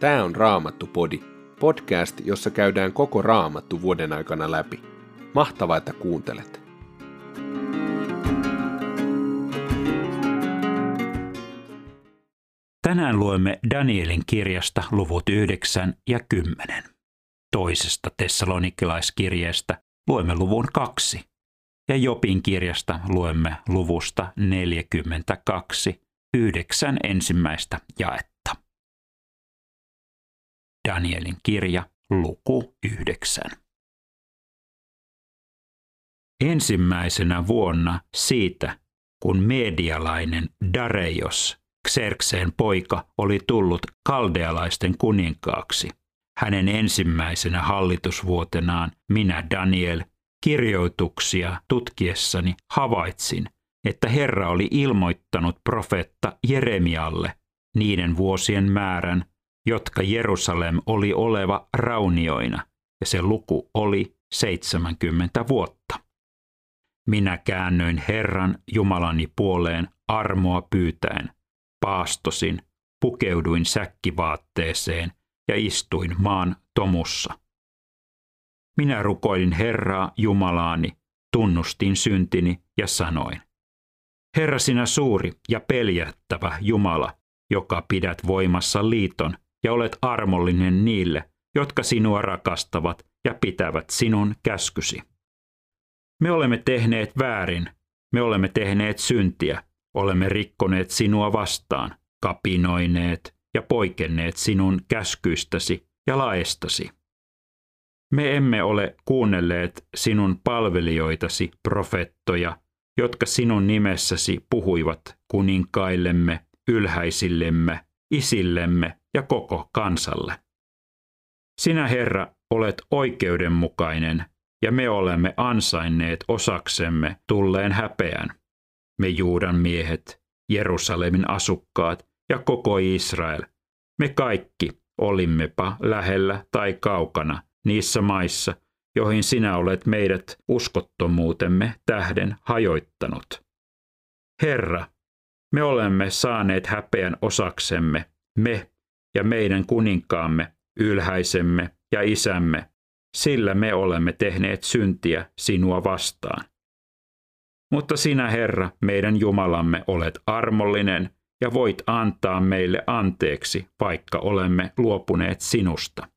Tämä on Raamattu-podi, podcast, jossa käydään koko Raamattu vuoden aikana läpi. Mahtavaa, että kuuntelet! Tänään luemme Danielin kirjasta luvut 9 ja 10. Toisesta tessalonikalaiskirjeestä luemme luvun 2 ja Jopin kirjasta luemme luvusta 42 yhdeksän ensimmäistä jaetta. Danielin kirja, luku 9. Ensimmäisenä vuonna siitä, kun medialainen Dareios, Xerxeen poika, oli tullut kaldealaisten kuninkaaksi. Hänen ensimmäisenä hallitusvuotenaan minä Daniel kirjoituksia tutkiessani havaitsin, että Herra oli ilmoittanut profeetta Jeremialle niiden vuosien määrän, jotka Jerusalem oli oleva raunioina, ja se luku oli 70 vuotta. Minä käännöin Herran Jumalani puoleen armoa pyytäen, paastosin, pukeuduin säkkivaatteeseen ja istuin maan tomussa. Minä rukoilin Herraa Jumalaani, tunnustin syntini ja sanoin, Herra sinä suuri ja peljättävä Jumala, joka pidät voimassa liiton ja olet armollinen niille, jotka sinua rakastavat ja pitävät sinun käskysi. Me olemme tehneet väärin, me olemme tehneet syntiä, olemme rikkoneet sinua vastaan, kapinoineet ja poikenneet sinun käskyistäsi ja laestasi. Me emme ole kuunnelleet sinun palvelijoitasi profettoja, jotka sinun nimessäsi puhuivat kuninkaillemme, ylhäisillemme, isillemme ja koko kansalle. Sinä, Herra, olet oikeudenmukainen, ja me olemme ansainneet osaksemme tulleen häpeän. Me Juudan miehet, Jerusalemin asukkaat ja koko Israel, me kaikki olimmepa lähellä tai kaukana niissä maissa, joihin sinä olet meidät uskottomuutemme tähden hajoittanut. Herra, me olemme saaneet häpeän osaksemme, me ja meidän kuninkaamme, ylhäisemme ja isämme, sillä me olemme tehneet syntiä sinua vastaan. Mutta sinä, Herra, meidän Jumalamme, olet armollinen ja voit antaa meille anteeksi, vaikka olemme luopuneet sinusta.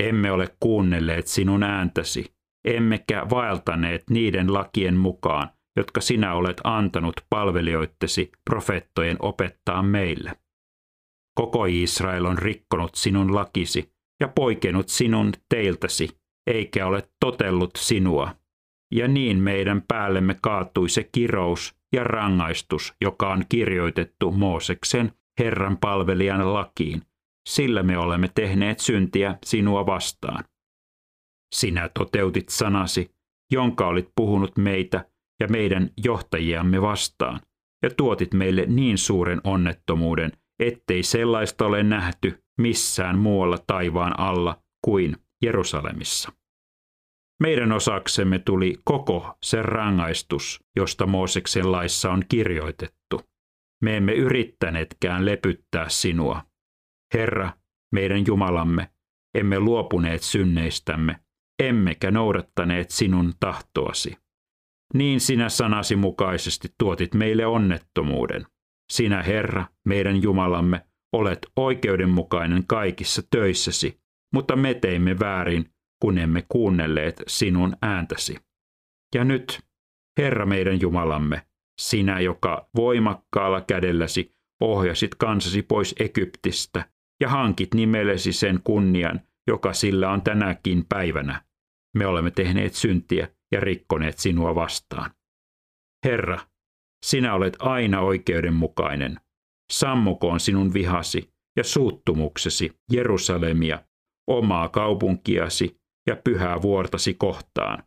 Emme ole kuunnelleet sinun ääntäsi, emmekä vaeltaneet niiden lakien mukaan, jotka sinä olet antanut palvelijoittesi profettojen opettaa meille. Koko Israel on rikkonut sinun lakisi ja poikennut sinun teiltäsi, eikä ole totellut sinua. Ja niin meidän päällemme kaatui se kirous ja rangaistus, joka on kirjoitettu Mooseksen Herran palvelijan lakiin, sillä me olemme tehneet syntiä sinua vastaan. Sinä toteutit sanasi, jonka olit puhunut meitä ja meidän johtajiamme vastaan, ja tuotit meille niin suuren onnettomuuden, ettei sellaista ole nähty missään muualla taivaan alla kuin Jerusalemissa. Meidän osaksemme tuli koko se rangaistus, josta Mooseksen laissa on kirjoitettu. Me emme yrittäneetkään lepyttää sinua. Herra, meidän Jumalamme, emme luopuneet synneistämme, emmekä noudattaneet sinun tahtoasi. Niin sinä sanasi mukaisesti tuotit meille onnettomuuden. Sinä, Herra, meidän Jumalamme, olet oikeudenmukainen kaikissa töissäsi, mutta me teimme väärin, kun emme kuunnelleet sinun ääntäsi. Ja nyt, Herra meidän Jumalamme, sinä, joka voimakkaalla kädelläsi ohjasit kansasi pois Egyptistä ja hankit nimellesi sen kunnian, joka sillä on tänäkin päivänä. Me olemme tehneet syntiä ja rikkoneet sinua vastaan. Herra, sinä olet aina oikeudenmukainen. Sammukoon sinun vihasi ja suuttumuksesi Jerusalemia, omaa kaupunkiasi ja pyhää vuortasi kohtaan.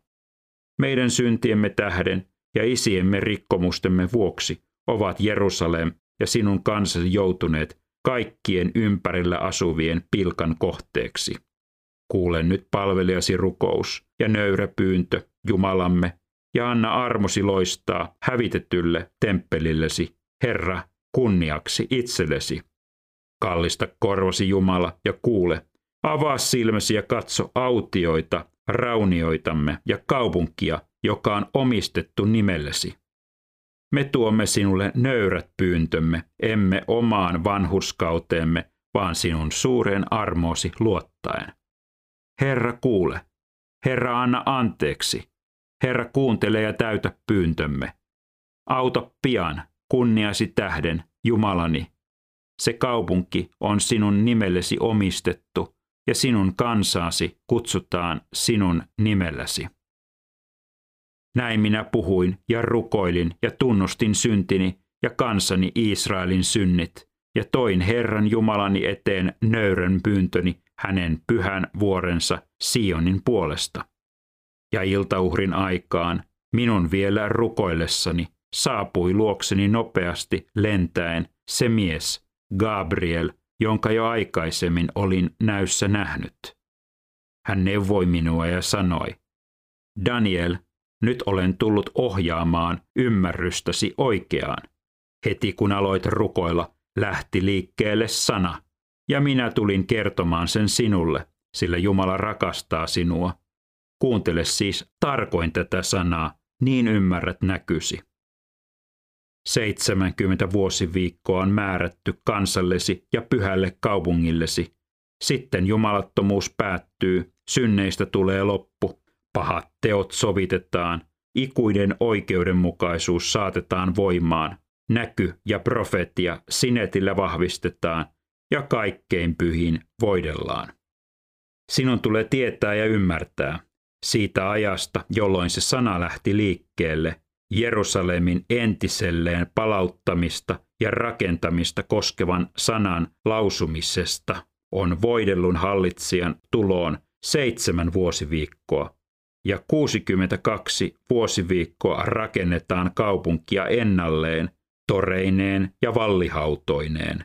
Meidän syntiemme tähden ja isiemme rikkomustemme vuoksi ovat Jerusalem ja sinun kansasi joutuneet kaikkien ympärillä asuvien pilkan kohteeksi. Kuule nyt palvelijasi rukous ja nöyrä pyyntö, Jumalamme, ja anna armosi loistaa hävitetylle temppelillesi, Herra, kunniaksi itsellesi. Kallista korvasi Jumala ja kuule, avaa silmäsi ja katso autioita, raunioitamme ja kaupunkia, joka on omistettu nimellesi. Me tuomme sinulle nöyrät pyyntömme, emme omaan vanhurskauteemme, vaan sinun suureen armoosi luottaen. Herra kuule, Herra anna anteeksi, Herra kuuntele ja täytä pyyntömme. Auta pian, kunniasi tähden, Jumalani. Se kaupunki on sinun nimellesi omistettu, ja sinun kansaasi kutsutaan sinun nimelläsi. Näin minä puhuin ja rukoilin ja tunnustin syntini ja kansani Israelin synnit, ja toin Herran Jumalani eteen nöyrän pyyntöni hänen pyhän vuorensa Sionin puolesta. Ja iltauhrin aikaan, minun vielä rukoillessani, saapui luokseni nopeasti lentäen se mies, Gabriel, jonka jo aikaisemmin olin näyssä nähnyt. Hän neuvoi minua ja sanoi, Daniel, nyt olen tullut ohjaamaan ymmärrystäsi oikeaan. Heti kun aloit rukoilla, lähti liikkeelle sana, ja minä tulin kertomaan sen sinulle, sillä Jumala rakastaa sinua. Kuuntele siis tarkoin tätä sanaa, niin ymmärrät näkysi. 70 vuosiviikkoa on määrätty kansallesi ja pyhälle kaupungillesi. Sitten jumalattomuus päättyy, synneistä tulee loppu, pahat teot sovitetaan, ikuinen oikeudenmukaisuus saatetaan voimaan, näky ja profetia sinetillä vahvistetaan ja kaikkein pyhin voidellaan. Sinun tulee tietää ja ymmärtää siitä ajasta, jolloin se sana lähti liikkeelle, Jerusalemin entiselleen palauttamista ja rakentamista koskevan sanan lausumisesta on voidellun hallitsijan tuloon seitsemän vuosiviikkoa ja 62 vuosiviikkoa rakennetaan kaupunkia ennalleen, toreineen ja vallihautoineen.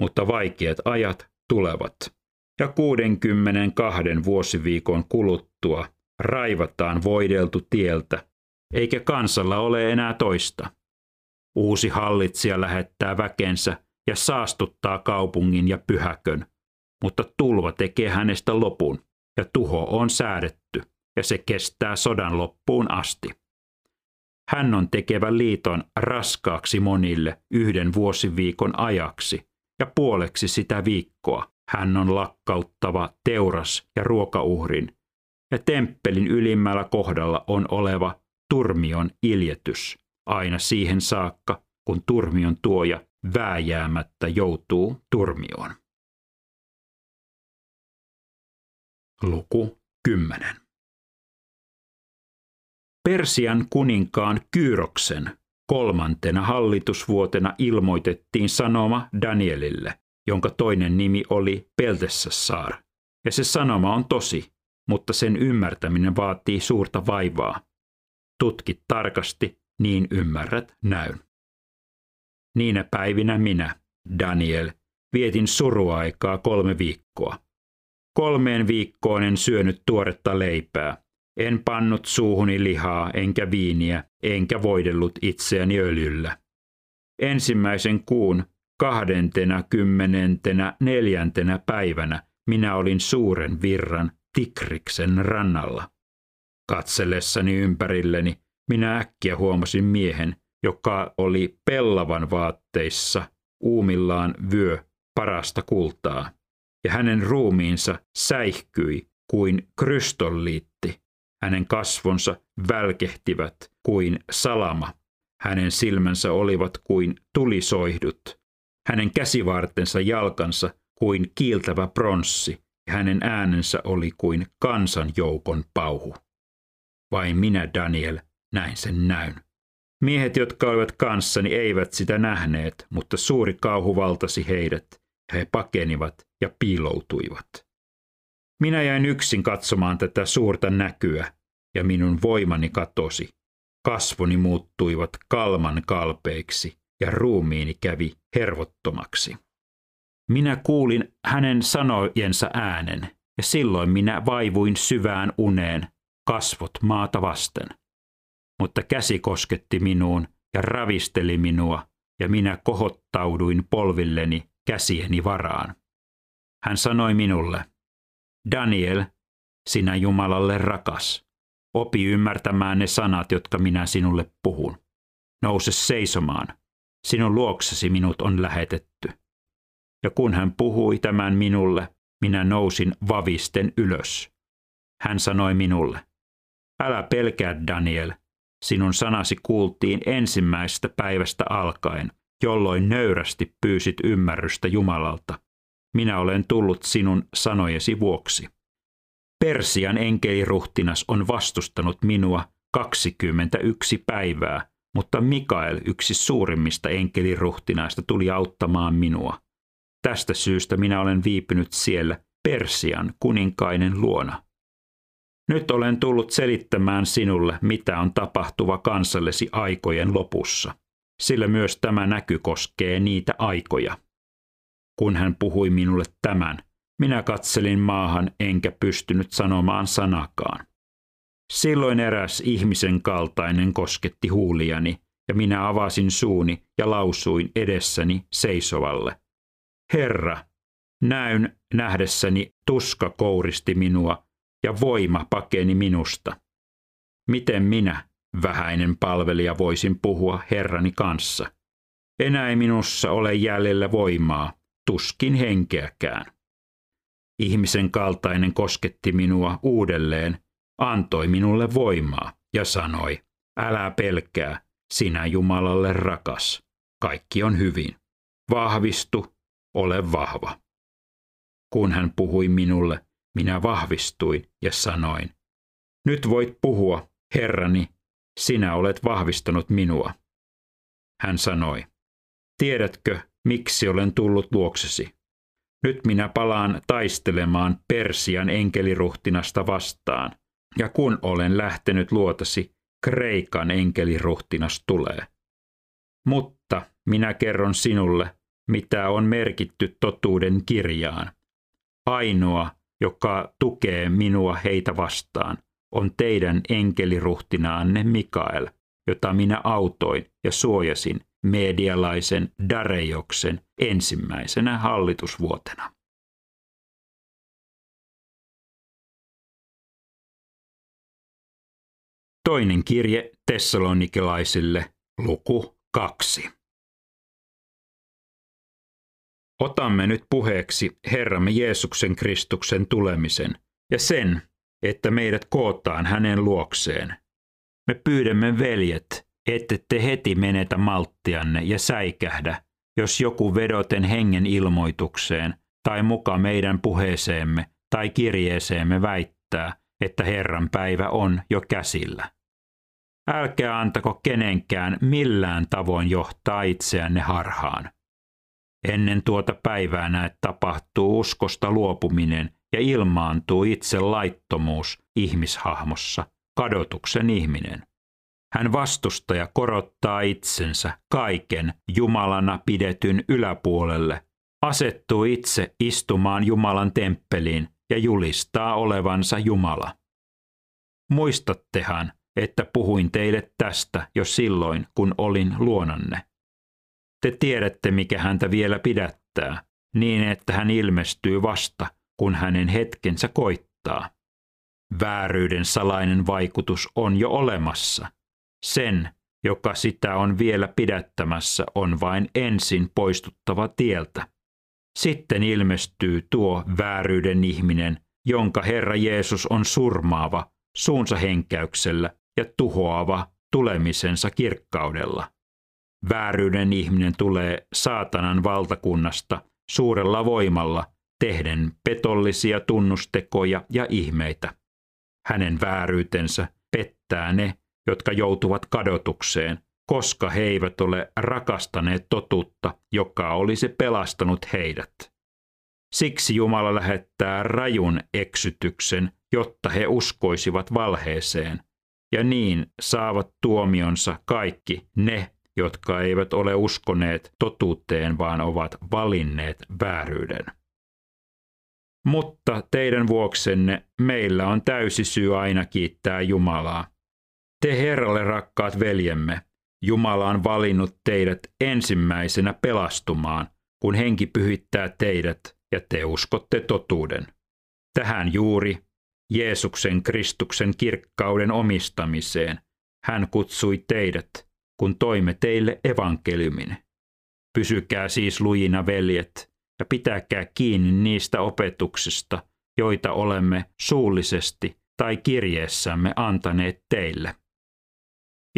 Mutta vaikeat ajat tulevat. Ja 62 vuosiviikon kuluttua raivataan voideltu tieltä, eikä kansalla ole enää toista. Uusi hallitsija lähettää väkensä ja saastuttaa kaupungin ja pyhäkön, mutta tulva tekee hänestä lopun ja tuho on säädetty ja se kestää sodan loppuun asti. Hän on tekevä liiton raskaaksi monille yhden vuosiviikon ajaksi ja puoleksi sitä viikkoa hän on lakkauttava teuras ja ruokauhrin ja temppelin ylimmällä kohdalla on oleva turmion iljetys aina siihen saakka, kun turmion tuoja vääjäämättä joutuu turmioon. Luku 10. Persian kuninkaan Kyroksen kolmantena hallitusvuotena ilmoitettiin sanoma Danielille, jonka toinen nimi oli Peltessassar. Ja se sanoma on tosi, mutta sen ymmärtäminen vaatii suurta vaivaa. Tutkit tarkasti, niin ymmärrät näyn. Niinä päivinä minä, Daniel, vietin suruaikaa kolme viikkoa. Kolmeen viikkoon en syönyt tuoretta leipää, en pannut suuhuni lihaa enkä viiniä, enkä voidellut itseäni öljyllä. Ensimmäisen kuun kahdentena kymmenentenä neljäntenä päivänä minä olin suuren virran Tikriksen rannalla. Katsellessani ympärilleni minä äkkiä huomasin miehen, joka oli pellavan vaatteissa, uumillaan vyö parasta kultaa, ja hänen ruumiinsa säihkyi kuin krystolliitti. Hänen kasvonsa välkehtivät kuin salama. Hänen silmänsä olivat kuin tulisoihdut. Hänen käsivartensa jalkansa kuin kiiltävä pronssi hänen äänensä oli kuin kansanjoukon pauhu. Vain minä, Daniel, näin sen näyn. Miehet, jotka olivat kanssani, eivät sitä nähneet, mutta suuri kauhu valtasi heidät. He pakenivat ja piiloutuivat. Minä jäin yksin katsomaan tätä suurta näkyä, ja minun voimani katosi. Kasvoni muuttuivat kalman kalpeiksi, ja ruumiini kävi hervottomaksi. Minä kuulin hänen sanojensa äänen, ja silloin minä vaivuin syvään uneen, kasvot maata vasten. Mutta käsi kosketti minuun ja ravisteli minua, ja minä kohottauduin polvilleni käsieni varaan. Hän sanoi minulle, Daniel, sinä Jumalalle rakas, opi ymmärtämään ne sanat, jotka minä sinulle puhun. Nouse seisomaan, sinun luoksesi minut on lähetetty. Ja kun hän puhui tämän minulle, minä nousin vavisten ylös. Hän sanoi minulle, älä pelkää Daniel, sinun sanasi kuultiin ensimmäisestä päivästä alkaen, jolloin nöyrästi pyysit ymmärrystä Jumalalta. Minä olen tullut sinun sanojesi vuoksi. Persian enkeliruhtinas on vastustanut minua 21 päivää, mutta Mikael, yksi suurimmista enkeliruhtinaista, tuli auttamaan minua. Tästä syystä minä olen viipynyt siellä Persian kuninkainen luona. Nyt olen tullut selittämään sinulle, mitä on tapahtuva kansallesi aikojen lopussa, sillä myös tämä näky koskee niitä aikoja. Kun hän puhui minulle tämän, minä katselin maahan enkä pystynyt sanomaan sanakaan. Silloin eräs ihmisen kaltainen kosketti huuliani, ja minä avasin suuni ja lausuin edessäni seisovalle. Herra, näyn nähdessäni tuska kouristi minua ja voima pakeni minusta. Miten minä, vähäinen palvelija, voisin puhua Herrani kanssa? Enää ei minussa ole jäljellä voimaa, tuskin henkeäkään. Ihmisen kaltainen kosketti minua uudelleen, antoi minulle voimaa ja sanoi, älä pelkää, sinä Jumalalle rakas, kaikki on hyvin. Vahvistu, ole vahva. Kun hän puhui minulle, minä vahvistuin ja sanoin, nyt voit puhua, Herrani, sinä olet vahvistanut minua. Hän sanoi, tiedätkö, miksi olen tullut luoksesi? Nyt minä palaan taistelemaan Persian enkeliruhtinasta vastaan, ja kun olen lähtenyt luotasi, Kreikan enkeliruhtinas tulee. Mutta minä kerron sinulle, mitä on merkitty totuuden kirjaan. Ainoa, joka tukee minua heitä vastaan, on teidän enkeliruhtinaanne Mikael, jota minä autoin ja suojasin medialaisen Darejoksen ensimmäisenä hallitusvuotena. Toinen kirje Tessalonikilaisille, luku 2. Otamme nyt puheeksi Herramme Jeesuksen Kristuksen tulemisen ja sen, että meidät kootaan hänen luokseen. Me pyydämme veljet, ette te heti menetä malttianne ja säikähdä, jos joku vedoten hengen ilmoitukseen tai muka meidän puheeseemme tai kirjeeseemme väittää, että Herran päivä on jo käsillä. Älkää antako kenenkään millään tavoin johtaa itseänne harhaan. Ennen tuota päivää näet tapahtuu uskosta luopuminen ja ilmaantuu itse laittomuus ihmishahmossa, kadotuksen ihminen. Hän vastustaja korottaa itsensä kaiken Jumalana pidetyn yläpuolelle, asettuu itse istumaan Jumalan temppeliin ja julistaa olevansa Jumala. Muistattehan, että puhuin teille tästä jo silloin, kun olin luonanne. Te tiedätte, mikä häntä vielä pidättää, niin että hän ilmestyy vasta, kun hänen hetkensä koittaa. Vääryyden salainen vaikutus on jo olemassa. Sen, joka sitä on vielä pidättämässä, on vain ensin poistuttava tieltä. Sitten ilmestyy tuo vääryyden ihminen, jonka Herra Jeesus on surmaava suunsa henkäyksellä ja tuhoava tulemisensa kirkkaudella. Vääryyden ihminen tulee saatanan valtakunnasta suurella voimalla tehden petollisia tunnustekoja ja ihmeitä. Hänen vääryytensä pettää ne, jotka joutuvat kadotukseen, koska he eivät ole rakastaneet totuutta, joka olisi pelastanut heidät. Siksi Jumala lähettää rajun eksytyksen, jotta he uskoisivat valheeseen, ja niin saavat tuomionsa kaikki ne, jotka eivät ole uskoneet totuuteen, vaan ovat valinneet vääryyden. Mutta teidän vuoksenne meillä on täysi syy aina kiittää Jumalaa. Te Herralle rakkaat veljemme, Jumala on valinnut teidät ensimmäisenä pelastumaan, kun henki pyhittää teidät ja te uskotte totuuden. Tähän juuri Jeesuksen Kristuksen kirkkauden omistamiseen hän kutsui teidät, kun toimme teille evankeliumin. Pysykää siis lujina, veljet, ja pitäkää kiinni niistä opetuksista, joita olemme suullisesti tai kirjeessämme antaneet teille.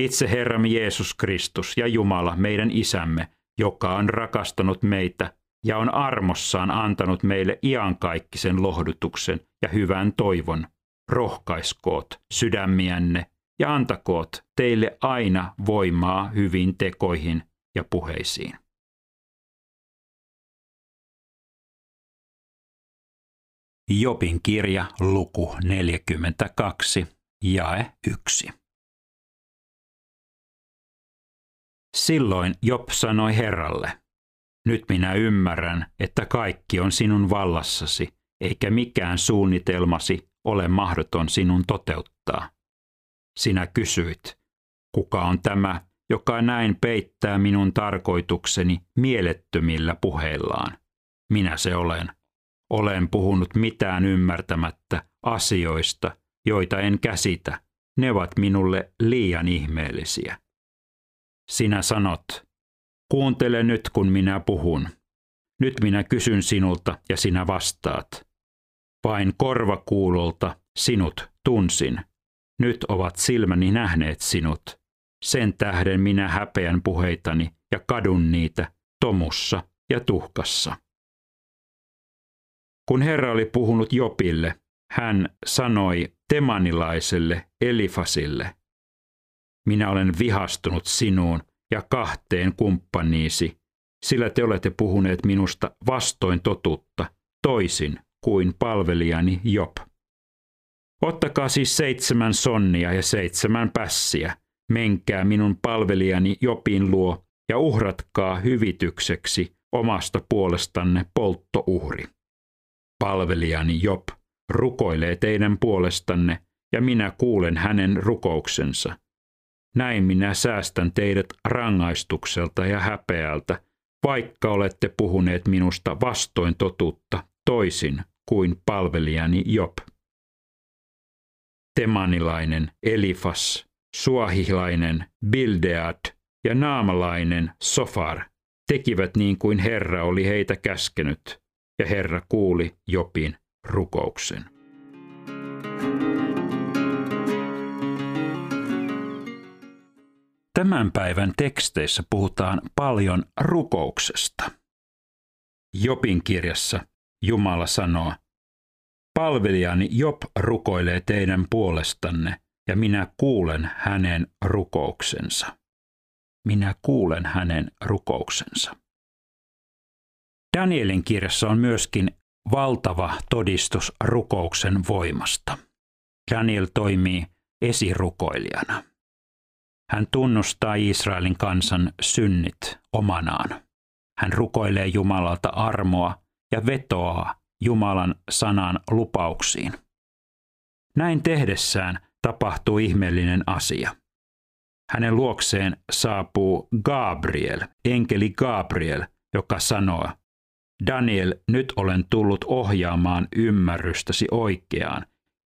Itse Herramme Jeesus Kristus ja Jumala, meidän Isämme, joka on rakastanut meitä ja on armossaan antanut meille iankaikkisen lohdutuksen ja hyvän toivon, rohkaiskoot sydämiänne ja antakoot teille aina voimaa hyvin tekoihin ja puheisiin. Jopin kirja luku 42, jae 1. Silloin Job sanoi Herralle, nyt minä ymmärrän, että kaikki on sinun vallassasi, eikä mikään suunnitelmasi ole mahdoton sinun toteuttaa. Sinä kysyit, kuka on tämä, joka näin peittää minun tarkoitukseni mielettömillä puheillaan? Minä se olen. Olen puhunut mitään ymmärtämättä asioista, joita en käsitä. Ne ovat minulle liian ihmeellisiä. Sinä sanot, kuuntele nyt kun minä puhun. Nyt minä kysyn sinulta ja sinä vastaat. Vain korvakuulolta sinut tunsin. Nyt ovat silmäni nähneet sinut. Sen tähden minä häpeän puheitani ja kadun niitä tomussa ja tuhkassa. Kun Herra oli puhunut Jopille, hän sanoi temanilaiselle Elifasille, minä olen vihastunut sinuun ja kahteen kumppaniisi, sillä te olette puhuneet minusta vastoin totuutta, toisin kuin palvelijani Job. Ottakaa siis seitsemän sonnia ja seitsemän pässiä, menkää minun palvelijani Jopin luo ja uhratkaa hyvitykseksi omasta puolestanne polttouhri. Palvelijani Job rukoilee teidän puolestanne ja minä kuulen hänen rukouksensa. Näin minä säästän teidät rangaistukselta ja häpeältä, vaikka olette puhuneet minusta vastoin totuutta toisin kuin palvelijani Job. Temanilainen Elifas, Suahilainen Bildead ja naamalainen Sofar tekivät niin kuin Herra oli heitä käskenyt, ja Herra kuuli Jopin rukouksen. Tämän päivän teksteissä puhutaan paljon rukouksesta. Jopin kirjassa Jumala sanoo, Palvelijani Job rukoilee teidän puolestanne, ja minä kuulen hänen rukouksensa. Minä kuulen hänen rukouksensa. Danielin kirjassa on myöskin valtava todistus rukouksen voimasta. Daniel toimii esirukoilijana. Hän tunnustaa Israelin kansan synnit omanaan. Hän rukoilee Jumalalta armoa ja vetoaa Jumalan sanan lupauksiin. Näin tehdessään tapahtuu ihmeellinen asia. Hänen luokseen saapuu Gabriel, enkeli Gabriel, joka sanoo, Daniel, nyt olen tullut ohjaamaan ymmärrystäsi oikeaan.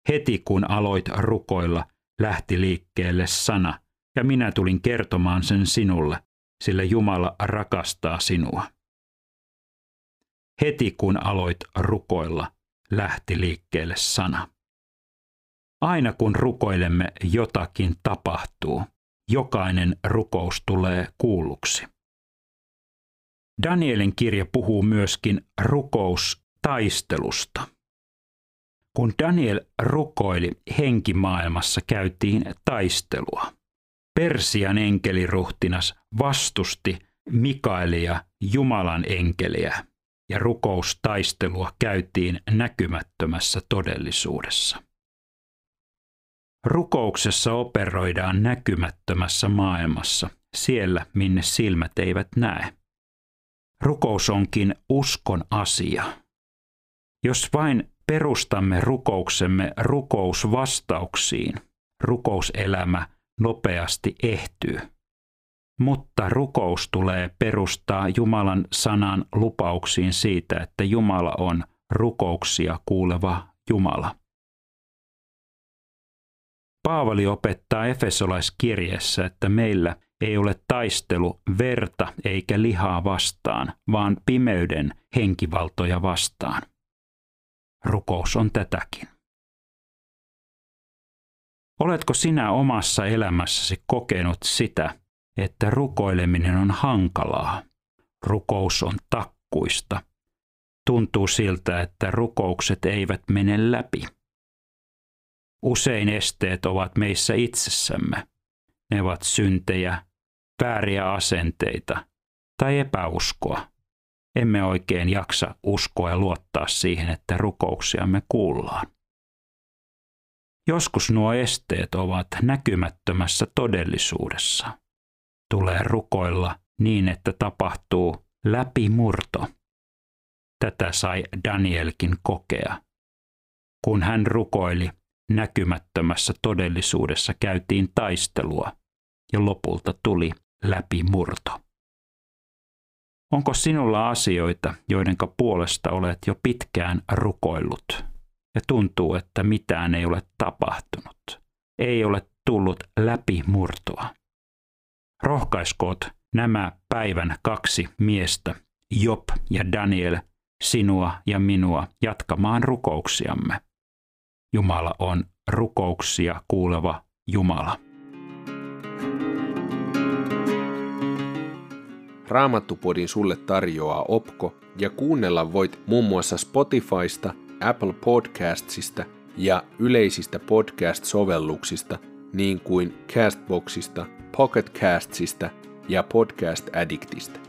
Heti kun aloit rukoilla, lähti liikkeelle sana, ja minä tulin kertomaan sen sinulle, sillä Jumala rakastaa sinua. Heti kun aloit rukoilla, lähti liikkeelle sana. Aina kun rukoilemme, jotakin tapahtuu. Jokainen rukous tulee kuulluksi. Danielin kirja puhuu myöskin rukoustaistelusta. Kun Daniel rukoili, henkimaailmassa käytiin taistelua. Persian enkeliruhtinas vastusti Mikaelia, Jumalan enkeliä, ja rukoustaistelua käytiin näkymättömässä todellisuudessa. Rukouksessa operoidaan näkymättömässä maailmassa, siellä minne silmät eivät näe. Rukous onkin uskon asia. Jos vain perustamme rukouksemme rukousvastauksiin, rukouselämä nopeasti ehtyy. Mutta rukous tulee perustaa Jumalan sanan lupauksiin siitä, että Jumala on rukouksia kuuleva Jumala. Paavali opettaa Efesolaiskirjeessä, että meillä ei ole taistelu verta eikä lihaa vastaan, vaan pimeyden henkivaltoja vastaan. Rukous on tätäkin. Oletko sinä omassa elämässäsi kokenut sitä, että rukoileminen on hankalaa? Rukous on takkuista. Tuntuu siltä, että rukoukset eivät mene läpi. Usein esteet ovat meissä itsessämme. Ne ovat syntejä, vääriä asenteita tai epäuskoa. Emme oikein jaksa uskoa ja luottaa siihen, että rukouksiamme kuullaan. Joskus nuo esteet ovat näkymättömässä todellisuudessa. Tulee rukoilla niin, että tapahtuu läpimurto. Tätä sai Danielkin kokea. Kun hän rukoili, näkymättömässä todellisuudessa käytiin taistelua ja lopulta tuli läpimurto. Onko sinulla asioita, joiden puolesta olet jo pitkään rukoillut ja tuntuu, että mitään ei ole tapahtunut? Ei ole tullut läpimurtoa. Rohkaiskoot nämä päivän kaksi miestä, Job ja Daniel, sinua ja minua jatkamaan rukouksiamme. Jumala on rukouksia kuuleva Jumala. Raamattupodin sulle tarjoaa Opko ja kuunnella voit muun muassa Spotifysta, Apple Podcastsista ja yleisistä podcast-sovelluksista niin kuin Castboxista, Pocketcastsista ja Podcast Addictista.